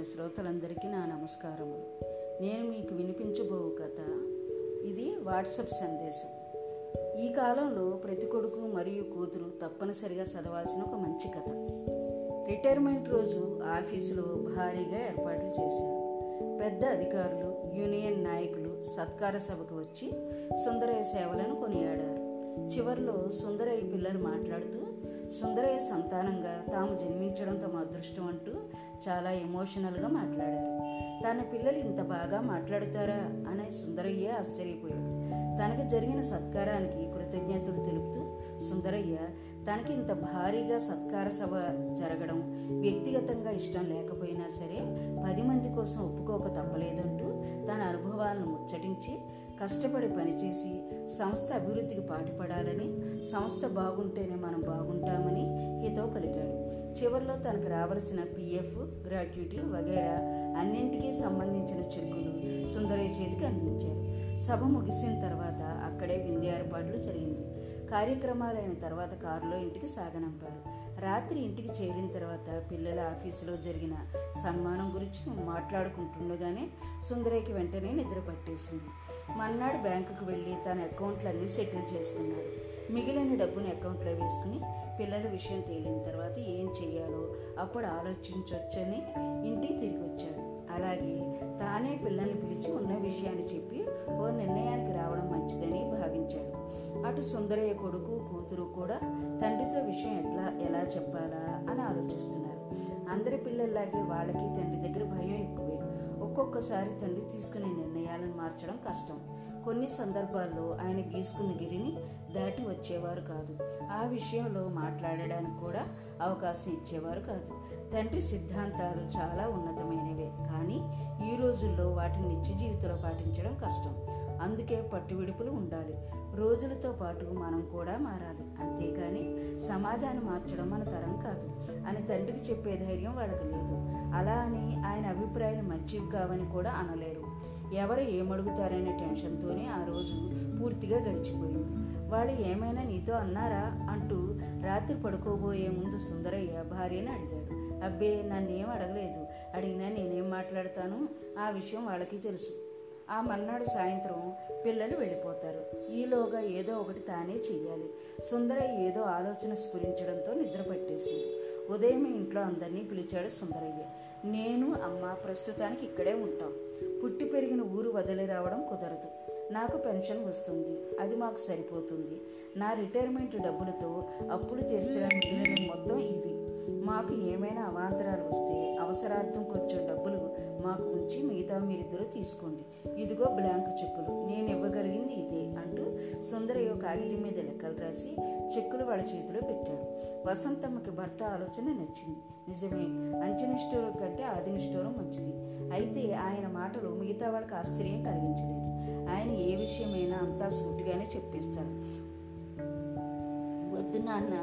విన్న శ్రోతలందరికీ నా నమస్కారములు. నేను మీకు వినిపించబోవు కథ. ఇది వాట్సప్ సందేశం. ఈ కాలంలో ప్రతి కొడుకు మరియు కూతురు తప్పనిసరిగా చదవాల్సిన ఒక మంచి కథ. రిటైర్మెంట్ రోజు ఆఫీసులో భారీగా ఏర్పాట్లు చేశారు. పెద్ద అధికారులు యూనియన్ నాయకులు సత్కార సభకు వచ్చి సుందరయ్య సేవలను కొనియాడారు. చివరిలో సుందరయ్య పిల్లలు మాట్లాడుతూ సుందరయ్య సంతానంగా తాము జన్మించడం తమ అదృష్టం అంటూ చాలా ఎమోషనల్గా మాట్లాడారు. తన పిల్లలు ఇంత బాగా మాట్లాడుతారా? అనే సుందరయ్య ఆశ్చర్యపోయాడు. తనకు జరిగిన సత్కారానికి కృతజ్ఞతలు తెలుపుతూ సుందరయ్య తనకి ఇంత భారీగా సత్కార సభ జరగడం వ్యక్తిగతంగా ఇష్టం లేకపోయినా సరే పది మంది కోసం ఒప్పుకోక తప్పలేదంటూ తన అనుభవాలను ముచ్చటించి కష్టపడి పనిచేసి సంస్థ అభివృద్ధికి పాటుపడాలని సంస్థ బాగుంటేనే మనం బాగుంటామని హితవు పలికాడు. చివరిలో తనకు రావలసిన పిఎఫ్ గ్రాట్యుటీ వగైరా అన్నింటికీ సంబంధించిన చెక్కులు సుందరయ్య చేతికి అందించారు సభ ముగిసిన తర్వాత అక్కడే విందు ఏర్పాట్లు జరిగింది. కార్యక్రమాలైన తర్వాత కారులో ఇంటికి సాగనంపారు. రాత్రి ఇంటికి చేరిన తర్వాత పిల్లల ఆఫీసులో జరిగిన సన్మానం గురించి మాట్లాడుకుంటుండగానే సుందరయ్యకి వెంటనే నిద్ర పట్టేసింది. మన్నాడు బ్యాంకుకు వెళ్ళి తన అకౌంట్లన్నీ సెటిల్ చేసుకున్నాడు. మిగిలిన డబ్బుని అకౌంట్లో వేసుకుని పిల్లల విషయం తేలిన తర్వాత ఏం చేయాలో అప్పుడు ఆలోచించవచ్చని ఇంటికి తిరిగి వచ్చాడు. అలాగే తానే పిల్లల్ని పిలిచి ఉన్న విషయాన్ని చెప్పి ఓ నిర్ణయానికి రావడం మంచిదని భావించాడు. అటు సుందరయ్య కొడుకు కూతురు కూడా తండ్రితో విషయం ఎట్లా ఎలా చెప్పాలా అని ఆలోచిస్తున్నారు. అందరి పిల్లల్లాగే వాళ్ళకి తండ్రి దగ్గర భయం ఎక్కువే. ఒక్కొక్కసారి తండ్రి తీసుకునే నిర్ణయాలను మార్చడం కష్టం. కొన్ని సందర్భాల్లో ఆయన గీసుకున్న గిరిని దాటి వచ్చేవారు కాదు. ఆ విషయంలో మాట్లాడడానికి కూడా అవకాశం ఇచ్చేవారు కాదు. తండ్రి సిద్ధాంతాలు చాలా ఉన్నతమైనవే. కానీ ఈ రోజుల్లో వాటిని నిత్య జీవితంలో పాటించడం కష్టం. అందుకే పట్టువిడుపులు ఉండాలి. రోజులతో పాటు మనం కూడా మారాలి. అంతేకాని సమాజాన్ని మార్చడం మన తరం కాదు. అని తండ్రికి చెప్పే ధైర్యం వాళ్ళకి లేదు అలా అని ఆయన అభిప్రాయాలు మంచివి కావని కూడా అనలేరు. ఎవరు ఏమడుగుతారనే టెన్షన్తోనే ఆ రోజు పూర్తిగా గడిచిపోయింది. వాళ్ళు ఏమైనా నీతో అన్నారా అంటూ రాత్రి పడుకోబోయే ముందు సుందరయ్య భార్యని అడిగాడు. అబ్బే నన్నేం అడగలేదు. అడిగినా నేనేం మాట్లాడతాను? ఆ విషయం వాళ్ళకి తెలుసు. ఆ మర్నాడు సాయంత్రం పిల్లలు వెళ్ళిపోతారు. ఈలోగా ఏదో ఒకటి తానే చెయ్యాలి. సుందరయ్య ఏదో ఆలోచన స్ఫురించడంతో నిద్ర పట్టేసింది ఉదయం ఇంట్లో అందరినీ పిలిచాడు సుందరయ్య. నేను అమ్మ ప్రస్తుతానికి ఇక్కడే ఉంటాం. పుట్టి పెరిగిన ఊరు వదిలి రావడం కుదరదు. నాకు పెన్షన్ వస్తుంది. అది మాకు సరిపోతుంది. నా రిటైర్మెంట్ డబ్బులతో అప్పులు తీర్చడానికి మొత్తం ఇవి. మాకు ఏమైనా అవాంతరాలు వస్తే అవసరార్థం కొంచెం డబ్బులు మాకు ఉంచి మిగతా మీరిద్దరూ తీసుకోండి. ఇదిగో బ్లాంక్ చెక్కులు. నేను ఇవ్వగలిగింది ఇదే అంటూ సుందరయ్య కాగితం మీద లెక్కలు రాసి చెక్కులు వాళ్ళ చేతిలో పెట్టాడు. వసంతమ్మకి భర్త ఆలోచన నచ్చింది. నిజమే అంచనిష్ఠూరం కంటే ఆదినిష్ఠూరం మంచిది. అయితే ఆయన మాటలు మిగతా వాళ్ళకి ఆశ్చర్యం కలిగించలేదు. ఆయన ఏ విషయమైనా అంతా సూటిగానే చెప్పేస్తారు. వద్దు నాన్న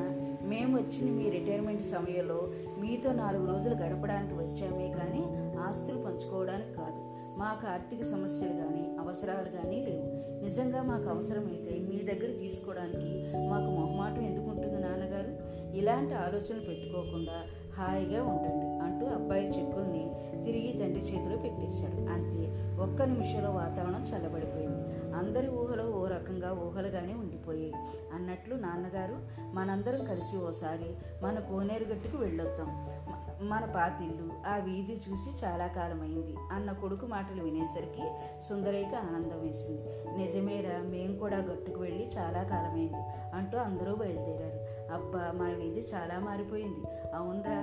మేము వచ్చింది మీ రిటైర్మెంట్ సమయంలో. మీతో నాలుగు రోజులు గడపడానికి వచ్చామే కానీ ఆస్తులు పంచుకోవడానికి కాదు. మాకు ఆర్థిక సమస్యలు కానీ అవసరాలు కానీ లేవు. నిజంగా మాకు అవసరమైతే మీ దగ్గర తీసుకోవడానికి మాకు మొహమాటం ఎందుకు ఉంటుంది నాన్నగారు? ఇలాంటి ఆలోచనలు పెట్టుకోకుండా హాయిగా ఉండండి అంటూ అబ్బాయి చెక్కుల్ని తిరిగి తండ్రి చేతిలో పెట్టేశాడు. అంతే ఒక్క నిమిషంలో వాతావరణం చల్లబడిపోయింది. అందరూ విధంగా ఊహలుగానే ఉండిపోయాయి. అన్నట్లు నాన్నగారు మనందరం కలిసి ఓసారి మన కోనేరు గట్టుకు వెళ్ళొద్దాం. మన పాతిల్లు ఆ వీధి చూసి చాలా కాలమైంది. అన్న కొడుకు మాటలు వినేసరికి సుందరయ్యకి ఆనందం వేసింది. నిజమేరా మేము కూడా గట్టుకు వెళ్ళి చాలా కాలమైంది అంటూ అందరూ బయలుదేరారు. అబ్బా మన వీధి చాలా మారిపోయింది. అవునరా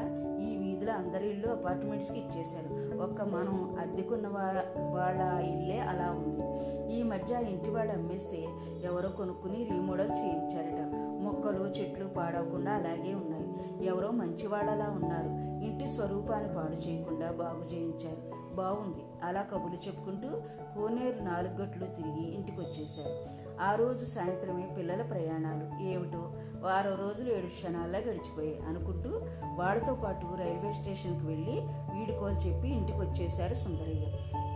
ఈ వీధిలో అందరి ఇల్లు అపార్ట్మెంట్స్కి ఇచ్చేశారు ఒక్క మనం అద్దెకున్న వాళ్ళ ఇల్లే అలా ఉంది. ఈ మధ్య ఇంటి వాడు అమ్మేస్తే ఎవరో కొనుక్కుని రీమోడల్ చేయించారట. మొక్కలు చెట్లు పాడవకుండా అలాగే ఉన్నాయి. ఎవరో మంచివాళ్ళలా ఉన్నారు. ఇంటి స్వరూపాన్ని పాడు చేయకుండా బాగు చేయించారు. బాగుంది. అలా కబుర్లు చెప్పుకుంటూ కోనేరు నాలుగు గట్లు తిరిగి ఇంటికి వచ్చేశారు ఆ రోజు సాయంత్రమే పిల్లల ప్రయాణాలు. ఏమిటో వారం రోజులు ఏడు క్షణాల్లో గడిచిపోయాయి అనుకుంటూ వాడితో పాటు రైల్వే స్టేషన్కి వెళ్ళి వీడుకోలు చెప్పి ఇంటికి వచ్చేశారు సుందరయ్య.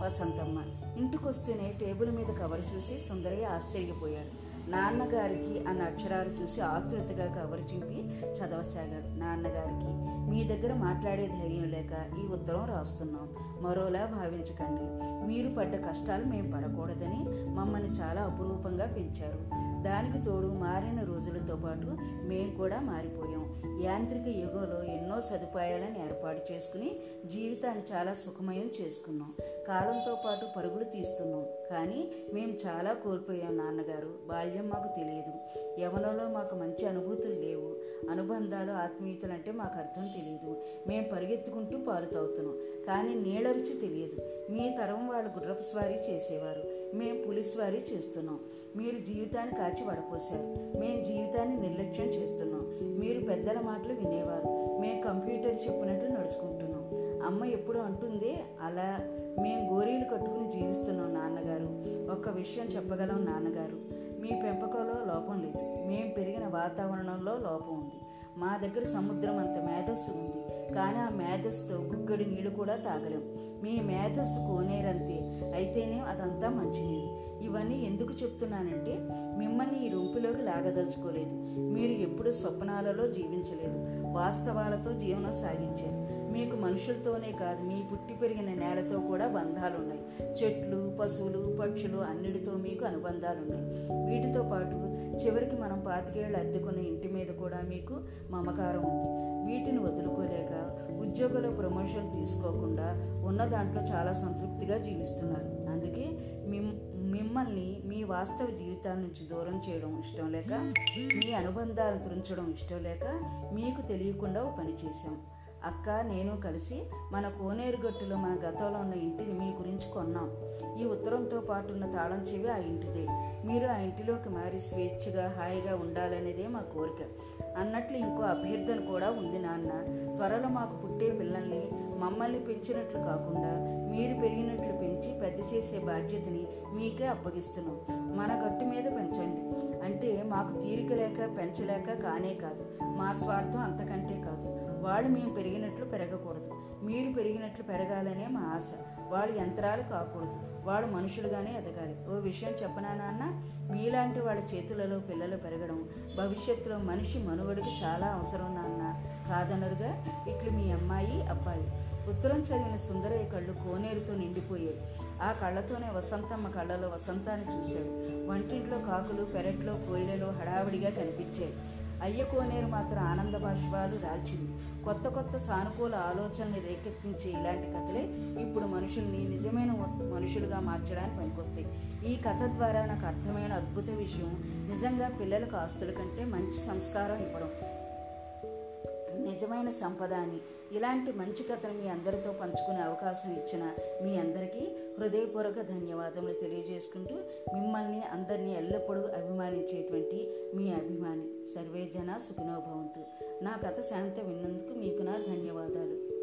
వసంతమ్మ ఇంటికొస్తేనే టేబుల్ మీద కవర్ చూసి సుందరయ్య ఆశ్చర్యపోయాడు. నాన్నగారికి అన్న అక్షరాలు చూసి ఆతృతగా కవర్ చింపి చదవసాగాడు. నాన్నగారికి మీ దగ్గర మాట్లాడే ధైర్యం లేక ఈ ఉత్తరం రాస్తున్నాం. మరోలా భావించకండి. మీరు పడ్డ కష్టాలు మేము పడకూడదని మమ్మల్ని చాలా అపురూపంగా పెంచారు. దానికి తోడు మారిన రోజు కాలంతో పాటు మేము కూడా మారిపోయాం. యాంత్రిక యుగంలో ఎన్నో సదుపాయాలను ఏర్పాటు చేసుకుని జీవితాన్ని చాలా సుఖమయం చేసుకున్నాం. కాలంతో పాటు పరుగులు తీస్తున్నాం. కానీ మేము చాలా కోల్పోయాం నాన్నగారు. బాల్యం మాకు తెలియదు. యవనంలో మాకు మంచి అనుభూతులు లేవు. అనుబంధాలు ఆత్మీయతలు అంటే మాకు అర్థం తెలియదు. మేము పరిగెత్తుకుంటూ పాలు తాగుతున్నాం. కానీ నీళ్ళ రుచి తెలియదు. మీ తరం వాళ్ళు గుర్రపు స్వారీ చేసేవారు. మేము పులిస్వారీ చేస్తున్నాం. మీరు జీవితాన్ని కాచి వడపోశారు. మేము జీవితాన్ని నిర్లక్ష్యం చేస్తున్నాం. మీరు పెద్దల మాటలు వినేవారు. మేము కంప్యూటర్ చెప్పినట్లు నడుచుకుంటున్నాం. అమ్మ ఎప్పుడు అంటుంది అలా మేము గోరీలు కట్టుకుని జీవిస్తున్నాం నాన్నగారు. ఒక్క విషయం చెప్పగలం నాన్నగారు. మీ పెంపకంలో లోపం లేదు. మేము పెరిగిన వాతావరణంలో లోపం ఉంది. మా దగ్గర సముద్రం అంత మేధస్సు ఉంది. కానీ ఆ మేధస్సుతో గుగ్గడి నీళ్ళు కూడా తాగలేం. మీ మేధస్సు కోనేరంతే. అయితేనే అదంతా మంచినీళ్ళు ఇవన్నీ ఎందుకు చెప్తున్నానంటే మిమ్మల్ని ఈ రొంపిలోకి లాగదలుచుకోలేదు. మీరు ఎప్పుడు స్వప్నాలలో జీవించలేదు. వాస్తవాలతో జీవనం సాగించారు. మీకు మనుషులతోనే కాదు మీ పుట్టి పెరిగిన నేలతో కూడా బంధాలున్నాయి. చెట్లు పశువులు పక్షులు అన్నిటితో మీకు అనుబంధాలున్నాయి. వీటితో పాటు చివరికి మనం పాతికేళ్ళు అద్దెకున్న ఇంటి మీద కూడా మీకు మమకారం ఉంది. వీటిని వదులుకోలేక ఉద్యోగంలో ప్రమోషన్ తీసుకోకుండా ఉన్న దాంట్లో చాలా సంతృప్తిగా జీవిస్తున్నారు. అందుకే మిమ్ మిమ్మల్ని మీ వాస్తవ జీవితాల నుంచి దూరం చేయడం ఇష్టం లేక మీ అనుబంధాలను తురించడం ఇష్టం లేక మీకు తెలియకుండా ఓ పని చేశాం. అక్క నేను కలిసి మన కోనేరుగట్టులో మన గతంలో ఉన్న ఇంటిని మీ గురించి కొన్నాం. ఈ ఉత్తరంతో పాటు ఉన్న తాళం చెవి ఆ ఇంటిదే. మీరు ఆ ఇంటిలోకి మారి స్వేచ్ఛగా హాయిగా ఉండాలనేదే మా కోరిక. అన్నట్లు ఇంకో అభ్యర్థన కూడా ఉంది నాన్న. త్వరలో మాకు పుట్టే పిల్లల్ని మమ్మల్ని పెంచినట్లు కాకుండా మీరు పెరిగినట్లు పెంచి పెద్ద చేసే బాధ్యతని మీకే అప్పగిస్తున్నాం. మన గట్టు మీద పెంచండి. అంటే మాకు తీరిక లేక పెంచలేక కానే కాదు. మా స్వార్థం అంతకంటే కాదు. వాళ్ళు మేము పెరిగినట్లు పెరగకూడదు. మీరు పెరిగినట్లు పెరగాలనే మా ఆశ. వాళ్ళు యంత్రాలు కాకూడదు. వాడు మనుషులుగానే ఎదగాలి. ఓ విషయం చెప్పనా నాన్న? మీలాంటి వాళ్ళ చేతులలో పిల్లలు పెరగడం భవిష్యత్తులో మనిషి మనుగడకు చాలా అవసరం నాన్న. కాదనరుగా ఇట్లు మీ అమ్మాయి అబ్బాయి. ఉత్తరం చదివిన సుందరయ్య కళ్ళు కోనేరుతో నిండిపోయాయి. ఆ కళ్ళతోనే వసంతమ్మ కళ్ళలో వసంతాన్ని చూశాడు. వంటింట్లో కాకులు పెరట్లో కోయిలలో హడావిడిగా కనిపించాయి. అయ్య కోనేరు మాత్రం ఆనంద బాష్పాలు రాల్చింది కొత్త కొత్త సానుకూల ఆలోచనల్ని రేకెత్తించే ఇలాంటి కథలే ఇప్పుడు మనుషుల్ని నిజమైన మనుషులుగా మార్చడానికి పనికొస్తాయి. ఈ కథ ద్వారా నాకు అర్థమైన అద్భుత విషయం నిజంగా పిల్లలకు ఆస్తుల కంటే మంచి సంస్కారం ఇవ్వడం. నిజమైన సంపద అని ఇలాంటి మంచి కథను మీ అందరితో పంచుకునే అవకాశం ఇచ్చిన మీ అందరికీ హృదయపూర్వక ధన్యవాదములు తెలియజేసుకుంటూ మిమ్మల్ని అందరినీ ఎల్లప్పుడూ అభిమానించేటువంటి మీ అభిమాని సర్వేజన సుఖినోభవంతు నా కథ శాంత విన్నందుకు మీకు నా ధన్యవాదాలు.